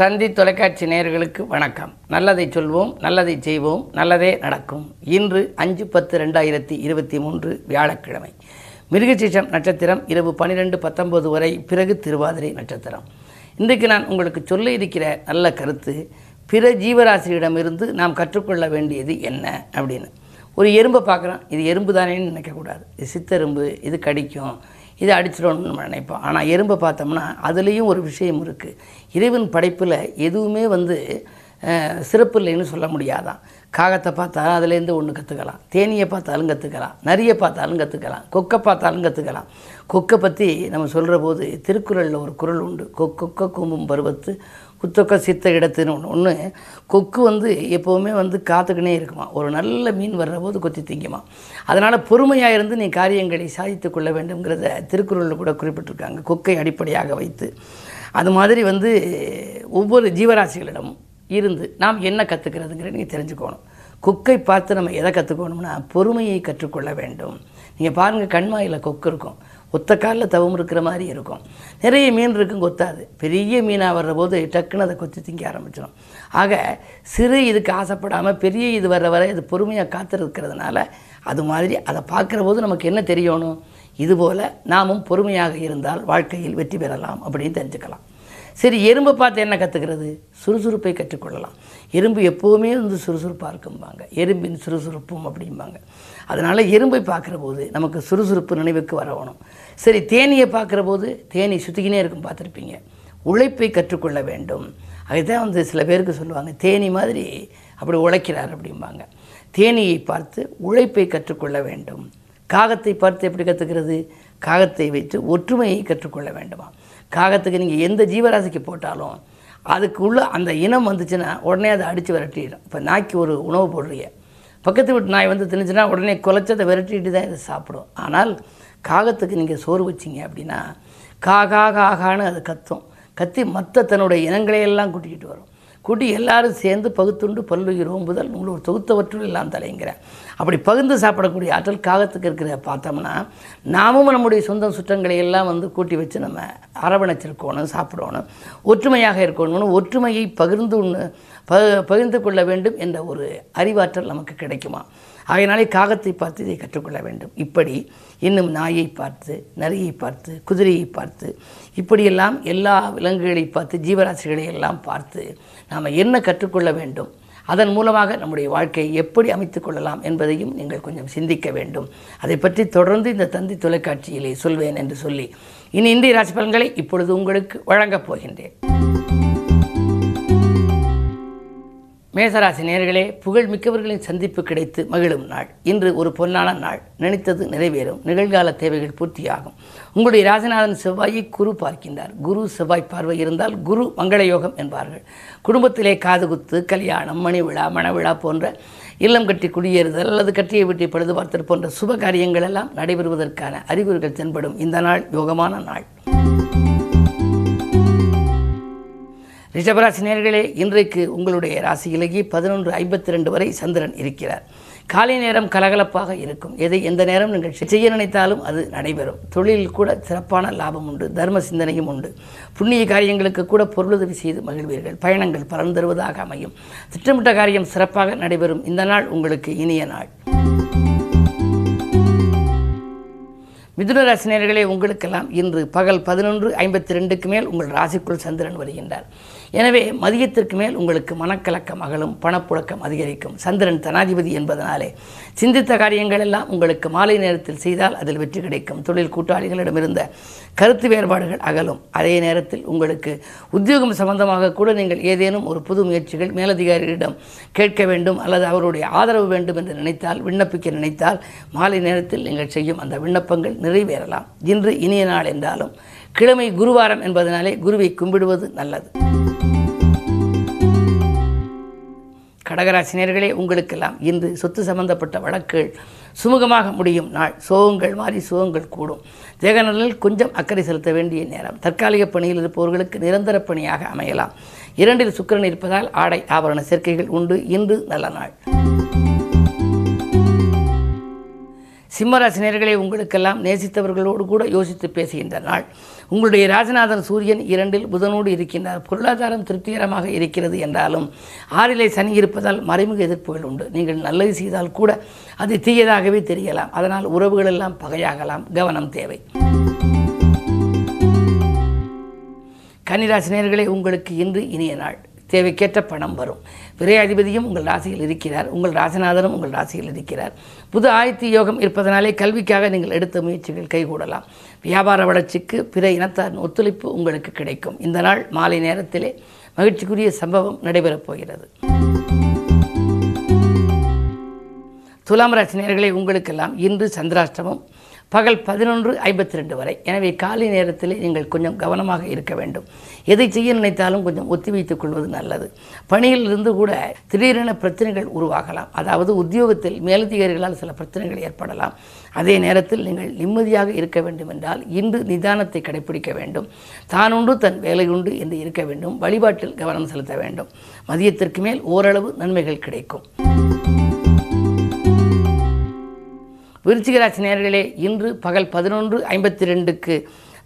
தந்தி தொலைக்காட்சி நேயர்களுக்கு வணக்கம். நல்லதை சொல்வோம் நல்லதை செய்வோம் நல்லதே நடக்கும். இன்று அஞ்சு பத்து ரெண்டாயிரத்தி இருபத்தி மூன்று வியாழக்கிழமை. மிருகசீஷம் நட்சத்திரம் இரவு பன்னிரெண்டு பத்தொன்பது வரை பிறகு திருவாதிரை நட்சத்திரம். இன்றைக்கு நான் உங்களுக்கு சொல்ல இருக்கிற நல்ல கருத்து பிற ஜீவராசியிடமிருந்து நாம் கற்றுக்கொள்ள வேண்டியது என்ன அப்படின்னு. ஒரு எறும்பை பார்க்குறோம். இது எறும்பு தானேன்னு நினைக்கக்கூடாது. இது சித்தெரும்பு இது கடிக்கும். இதை அடிச்சிடணும்னு நம்ம நினைப்போம். ஆனால் எறும்பை பார்த்தோம்னா அதுலேயும் ஒரு விஷயம் இருக்குது இறைவன் படைப்பில் எதுவுமே வந்து சிறப்பு இல்லைன்னு சொல்ல முடியாதான். காகத்தை பார்த்தா அதுலேருந்து ஒன்று கற்றுக்கலாம் தேனியை பார்த்தாலும் கற்றுக்கலாம் நரியை பார்த்தாலும் கற்றுக்கலாம் கொக்கை பார்த்தாலும் கற்றுக்கலாம் கொக்கை பற்றி நம்ம சொல்கிற போது திருக்குறளில் ஒரு குறள் உண்டு. கொக்கொக்க கும்பும் பருவத்து குத்தொக்க சித்த இடத்துன்னு ஒன்று ஒன்று கொக்கு வந்து எப்போவுமே வந்து காத்துக்கினே இருக்குமா? ஒரு நல்ல மீன் வர்ற போது கொத்தி திங்குமா? அதனால் பொறுமையாக இருந்து நீ காரியங்களை சாதித்து கொள்ள வேண்டும்ங்கிறத திருக்குறளில் கூட குறிப்பிட்டிருக்காங்க. கொக்கை அடிப்படையாக வைத்து. அது மாதிரி வந்து ஒவ்வொரு ஜீவராசிகளிடமும் இருந்து நாம் என்ன கற்றுக்கிறதுங்கிற நீங்கள் தெரிஞ்சுக்கணும். கொக்கை பார்த்து நம்ம எதை கற்றுக்கணும்னா பொறுமையை கற்றுக்கொள்ள வேண்டும். நீங்கள் பாருங்கள் கண்மாயில் கொக்கு இருக்கும். ஒத்த காலில் தவம் இருக்கிற மாதிரி இருக்கும். நிறைய மீன் இருக்கும் கொத்தாது பெரிய மீனாக வர்ற போது டக்குன்னு அதை கொத்தி திங்க ஆரம்பிச்சிடும் ஆக சிறு இதுக்கு ஆசைப்படாமல் பெரிய இது வர்ற வரை அது பொறுமையாக காத்திருக்கிறதுனால அது மாதிரி அதை பார்க்குற போது நமக்கு என்ன தெரியணும்? இதுபோல் நாமும் பொறுமையாக இருந்தால் வாழ்க்கையில் வெற்றி பெறலாம் அப்படின்னு தெரிஞ்சுக்கலாம். சரி எறும்பை பார்த்து என்ன கற்றுக்கிறது சுறுசுறுப்பை கற்றுக்கொள்ளலாம். எறும்பு எப்போவுமே வந்து சுறுசுறுப்பாக இருக்கும்பாங்க. எறும்பின் சுறுசுறுப்பும் அப்படிம்பாங்க. அதனால் எறும்பை பார்க்குற போது நமக்கு சுறுசுறுப்பு நினைவுக்கு வரவணும் சரி தேனியை பார்க்குற போது தேனி சுற்றிக்கினே இருக்கும் பார்த்துருப்பீங்க. உழைப்பை கற்றுக்கொள்ள வேண்டும். அதுதான் வந்து சில பேருக்கு சொல்லுவாங்க. தேனி மாதிரி அப்படி உழைக்கிறார் அப்படிம்பாங்க. தேனியை பார்த்து உழைப்பை கற்றுக்கொள்ள வேண்டும். காகத்தை பார்த்து எப்படி கற்றுக்கிறது காகத்தை வைத்து ஒற்றுமையை கற்றுக்கொள்ள வேண்டுமா காகத்துக்கு நீங்கள் எந்த ஜீவராசிக்கு போட்டாலும் அதுக்குள்ளே அந்த இனம் வந்துச்சுன்னா உடனே அதை அடித்து விரட்டிடும். இப்போ நாய்க்கு ஒரு உணவு போடுறீங்க. பக்கத்து வீட்டு நாய் வந்து திணிச்சுன்னா உடனே குலைச்சதை விரட்டிட்டு தான் இதை சாப்பிடும். ஆனால் காகத்துக்கு நீங்கள் சோறு வச்சிங்க அப்படின்னா காகா காகான்னு அது கத்தும். கத்தி மற்ற தன்னுடைய இனங்களையெல்லாம் கூட்டிக்கிட்டு வரும். கூட்டி எல்லாரும் சேர்ந்து பகுத்துண்டு பல்லுயிரோம் முதல் நூலூர் தொகுத்தவற்றுள் எல்லாம் தலைங்கிறேன். அப்படி பகிர்ந்து சாப்பிடக்கூடிய ஆற்றல் காகத்துக்கு இருக்கிற பார்த்தோம்னா நாமும் நம்முடைய சொந்த சுற்றங்களை எல்லாம் வந்து கூட்டி வச்சு நம்ம அரவணைச்சிருக்கணும் சாப்பிடணும் ஒற்றுமையாக இருக்கணும்னு ஒற்றுமையை பகிர்ந்து ப பகிர்ந்து கொள்ள வேண்டும் என்ற ஒரு அறிவாற்றல் நமக்கு கிடைக்குமா? ஆகையினாலே காகத்தை பார்த்து இதை கற்றுக்கொள்ள வேண்டும். இப்படி இன்னும் நாயை பார்த்து நரியை பார்த்து குதிரையை பார்த்து இப்படியெல்லாம் எல்லா விலங்குகளை பார்த்து ஜீவராசிகளை எல்லாம் பார்த்து நாம் என்ன கற்றுக்கொள்ள வேண்டும்? அதன் மூலமாக நம்முடைய வாழ்க்கையை எப்படி அமைத்து கொள்ளலாம் என்பதையும் நீங்கள் கொஞ்சம் சிந்திக்க வேண்டும். அதை பற்றி தொடர்ந்து இந்த தந்தி தொலைக்காட்சியிலே சொல்வேன் என்று சொல்லி இனி இந்திய ராசி பலன்களை இப்பொழுது உங்களுக்கு வழங்கப் போகின்றேன். மேசராசி நேர்களே புகழ் மிக்கவர்களின் சந்திப்பு கிடைத்து மகிழும் நாள். இன்று ஒரு பொன்னான நாள். நினைத்தது நிறைவேறும். நிகழ்கால தேவைகள் பூர்த்தியாகும். உங்களுடைய ராசிநாதன் செவ்வாயை குரு பார்க்கின்றார். குரு செவ்வாய் பார்வை இருந்தால் குரு மங்கள யோகம் என்பார்கள். குடும்பத்திலே காதுகுத்து கல்யாணம் மணி விழா மணவிழா போன்ற இல்லம் கட்டி குடியேறுதல் அல்லது கட்டியை வீட்டை பழுது பார்த்தல் போன்ற சுப காரியங்கள் எல்லாம் நடைபெறுவதற்கான அறிகுறிகள் தென்படும். இந்த நாள் யோகமான நாள். ரிஷபராசி நேர்களே இன்றைக்கு உங்களுடைய ராசியிலேயே பதினொன்று ஐம்பத்தி ரெண்டு வரை சந்திரன் இருக்கிறார். காலை நேரம் கலகலப்பாக இருக்கும். எதை எந்த நேரம் நீங்கள் செய்ய நினைத்தாலும் அது நடைபெறும். தொழிலில் கூட சிறப்பான லாபம் உண்டு தர்ம சிந்தனையும் உண்டு. புண்ணிய காரியங்களுக்கு கூட பொருளுதவி செய்து மகிழ்வீர்கள். பயணங்கள் பலன் தருவதாக அமையும். திட்டமிட்ட காரியம் சிறப்பாக நடைபெறும். இந்த நாள் உங்களுக்கு இனிய நாள். மிதுன ராசினியர்களே உங்களுக்கெல்லாம் இன்று பகல் பதினொன்று ஐம்பத்தி ரெண்டுக்கு மேல் உங்கள் ராசிக்குள் சந்திரன் வருகின்றார். எனவே மதியத்திற்கு மேல் உங்களுக்கு மனக்கலக்கம் அகலும் பணப்புழக்கம் அதிகரிக்கும். சந்திரன் தனாதிபதி என்பதனாலே சிந்தித்த காரியங்கள் எல்லாம் உங்களுக்கு மாலை நேரத்தில் செய்தால் அதில் வெற்றி கிடைக்கும். தொழில் கூட்டாளிகளிடமிருந்த கருத்து வேறுபாடுகள் அகலும். அதே நேரத்தில் உங்களுக்கு உத்தியோகம் சம்பந்தமாக கூட நீங்கள் ஏதேனும் ஒரு புது முயற்சிகள் மேலதிகாரிகளிடம் கேட்க வேண்டும் அல்லது அவருடைய ஆதரவு வேண்டும் என்று நினைத்தால் விண்ணப்பிக்க நினைத்தால் மாலை நேரத்தில் நீங்கள் செய்யும் அந்த விண்ணப்பங்கள் நிறைவேறலாம். இன்று இனிய நாள் என்றாலும் கிழமை குருவாரம் என்பதனாலே குருவை கும்பிடுவது நல்லது. கடகராசினியர்களே உங்களுக்கெல்லாம் இன்று சொத்து சம்பந்தப்பட்ட வழக்குகள் சுமூகமாக முடியும். நாள் சோகங்கள் மாறி சோகங்கள் கூடும். ஜெகநலில் கொஞ்சம் அக்கறை செலுத்த வேண்டிய நேரம். தற்காலிக பணியில் இருப்பவர்களுக்கு நிரந்தர பணியாக அமையலாம். இரண்டில் சுக்கிரன் இருப்பதால் ஆடை ஆபரண சேர்க்கைகள் உண்டு. இன்று நல்ல நாள். சிம்மராசினியர்களே உங்களுக்கெல்லாம் நேசித்தவர்களோடு கூட யோசித்து பேசுகின்ற நாள். உங்களுடைய ராஜநாதன் சூரியன் இரண்டில் புதனோடு இருக்கின்றார். பொருளாதாரம் திருப்திகரமாக இருக்கிறது என்றாலும் ஆறிலே சனி இருப்பதால் மறைமுக எதிர்ப்புகள் உண்டு. நீங்கள் நல்லது செய்தால் கூட அது தீயதாகவே தெரியலாம். அதனால் உறவுகள் எல்லாம் பகையாகலாம். கவனம் தேவை. கன்னிராசினியர்களே உங்களுக்கு இன்று இனிய நாள். தேவைக்கேற்ற பணம் வரும். விரையாதிபதியும் உங்கள் ராசியில் இருக்கிறார். உங்கள் ராசிநாதனும் உங்கள் ராசியில் இருக்கிறார். புது ஆயத்தி யோகம் இருப்பதனாலே கல்விக்காக நீங்கள் எடுத்த முயற்சிகள் கைகூடலாம். வியாபார வளர்ச்சிக்கு பிற இனத்தாரின் ஒத்துழைப்பு உங்களுக்கு கிடைக்கும். இந்த நாள் மாலை நேரத்திலே மகிழ்ச்சிக்குரிய சம்பவம் நடைபெறப் போகிறது. துலாம் ராசி நேர்களை உங்களுக்கெல்லாம் இன்று சந்திராஷ்டமம். பகல் பதினொன்று ஐம்பத்தி ரெண்டு வரை. எனவே காலை நேரத்தில் நீங்கள் கொஞ்சம் கவனமாக இருக்க வேண்டும். எதை செய்ய நினைத்தாலும் கொஞ்சம் ஒத்தி வைத்துக் கொள்வது நல்லது. பணியில் இருந்து கூட திடீரென பிரச்சனைகள் உருவாகலாம். அதாவது உத்தியோகத்தில் மேலதிகாரிகளால் சில பிரச்சனைகள் ஏற்படலாம். அதே நேரத்தில் நீங்கள் நிம்மதியாக இருக்க வேண்டும் என்றால் இன்று நிதானத்தை கடைபிடிக்க வேண்டும். தானுண்டு தன் வேலையுண்டு என்று இருக்க வேண்டும். வழிபாட்டில் கவனம் செலுத்த வேண்டும். மதியத்திற்கு மேல் ஓரளவு நன்மைகள் கிடைக்கும். விருச்சிகராசி நேர்களே இன்று பகல் பதினொன்று ஐம்பத்தி ரெண்டுக்கு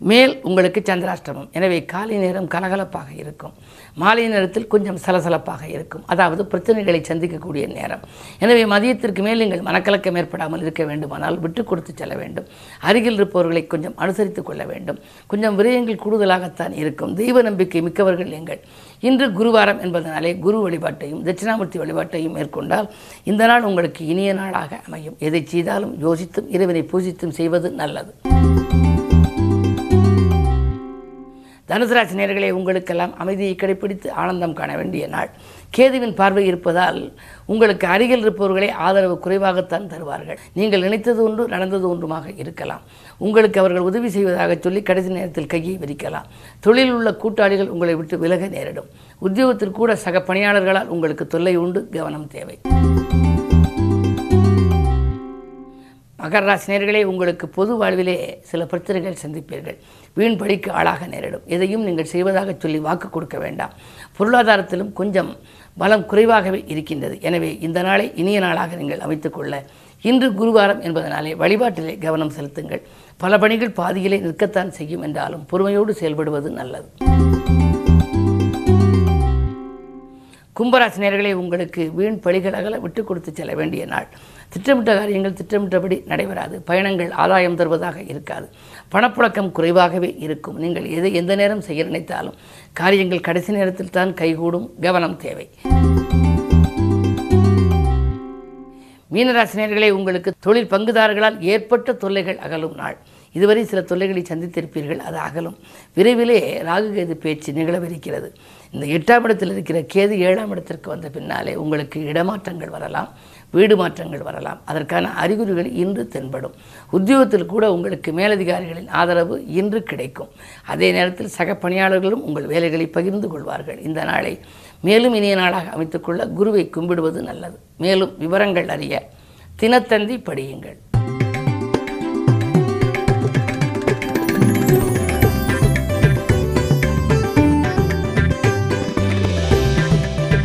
மேல் உங்களுக்கு சந்திராஷ்டமம். எனவே காலை நேரம் கலகலப்பாக இருக்கும். மாலை நேரத்தில் கொஞ்சம் சலசலப்பாக இருக்கும். அதாவது பிரச்சனைகளை சந்திக்கக்கூடிய நேரம். எனவே மதியத்திற்கு மேல் நீங்கள் மனக்கலக்கம் ஏற்படாமல் இருக்க வேண்டுமானால் விட்டு கொடுத்து செல்ல வேண்டும். அருகில் இருப்பவர்களை கொஞ்சம் அனுசரித்து கொள்ள வேண்டும். கொஞ்சம் விரயங்கள் கூடுதலாகத்தான் இருக்கும். தெய்வ நம்பிக்கை மிக்கவர்கள் நீங்கள் இன்று குருவாரம் என்பதனாலே குரு வழிபாட்டையும் தட்சிணாமூர்த்தி வழிபாட்டையும் மேற்கொண்டால் இந்த நாள் உங்களுக்கு இனிய நாளாக அமையும். எதை செய்தாலும் யோசித்தும் இறைவனை பூஜித்தும் செய்வது நல்லது. தனுசு ராசி நேர்களே உங்களுக்கெல்லாம் அமைதியை கடைப்பிடித்து ஆனந்தம் காண வேண்டிய நாள். கேதுவின் பார்வை இருப்பதால் உங்களுக்கு அருகில் இருப்பவர்களே ஆதரவு குறைவாகத்தான் தருவார்கள். நீங்கள் நினைத்தது ஒன்று நடந்தது ஒன்றுமாக இருக்கலாம். உங்களுக்கு அவர்கள் உதவி செய்வதாக சொல்லி கடைசி நேரத்தில் கையை விரிக்கலாம். தொழிலில் உள்ள கூட்டாளிகள் உங்களை விட்டு விலக நேரிடும். உத்தியோகத்திற்கூட சக பணியாளர்களால் உங்களுக்கு தொல்லை உண்டு கவனம் தேவை. மகர ராசினியர்களே உங்களுக்கு பொது வாழ்விலே சில பிரச்சனைகள் சந்திப்பீர்கள். வீண் பழிக்கு ஆளாக நேரிடும். எதையும் நீங்கள் செய்வதாக சொல்லி வாக்கு கொடுக்க வேண்டாம். பொருளாதாரத்திலும் கொஞ்சம் பலம் குறைவாகவே இருக்கின்றது. எனவே இந்த நாளை இனிய நாளாக நீங்கள் அமைத்துக்கொள்ள இன்று குருவாரம் என்பதனாலே வழிபாட்டிலே கவனம் செலுத்துங்கள். பல பணிகள் பாதியிலே நிற்கத்தான் செய்யும் என்றாலும் பொறுமையோடு செயல்படுவது நல்லது. கும்பராசினியர்களே உங்களுக்கு வீண் பழிகள் அகல விட்டு கொடுத்து செல்ல வேண்டிய நாள். திட்டமிட்ட காரியங்கள் திட்டமிட்டபடி நடைபெறாது. பயணங்கள் ஆதாயம் தருவதாக இருக்காது. பணப்புழக்கம் குறைவாகவே இருக்கும். நீங்கள் எதை எந்த நேரம் செய்ய நினைத்தாலும் காரியங்கள் கடைசி நேரத்தில் தான் கைகூடும். கவனம் தேவை. மீனராசினியர்களே உங்களுக்கு தொழில் பங்குதாரர்களால் ஏற்பட்ட தொல்லைகள் அகலும் நாள். இதுவரை சில தொல்லைகளை சந்தித்திருப்பீர்கள் அது அகலும். விரைவிலே ராகு கேது பேச்சு நிகழவிருக்கிறது. இந்த எட்டாம் இடத்தில் இருக்கிற கேது ஏழாம் இடத்திற்கு வந்த பின்னாலே உங்களுக்கு இடமாற்றங்கள் வரலாம் வீடு மாற்றங்கள் வரலாம். அதற்கான அறிகுறிகள் இன்று தென்படும். உத்தியோகத்தில் கூட உங்களுக்கு மேலதிகாரிகளின் ஆதரவு இன்று கிடைக்கும். அதே நேரத்தில் சக பணியாளர்களும் உங்கள் வேலைகளை பகிர்ந்து கொள்வார்கள். இந்த நாளை மேலும் இனிய நாளாக அமைத்துக்கொள்ள குருவை கும்பிடுவது நல்லது. மேலும் விவரங்கள் அறிய தினத்தந்தி படியுங்கள்.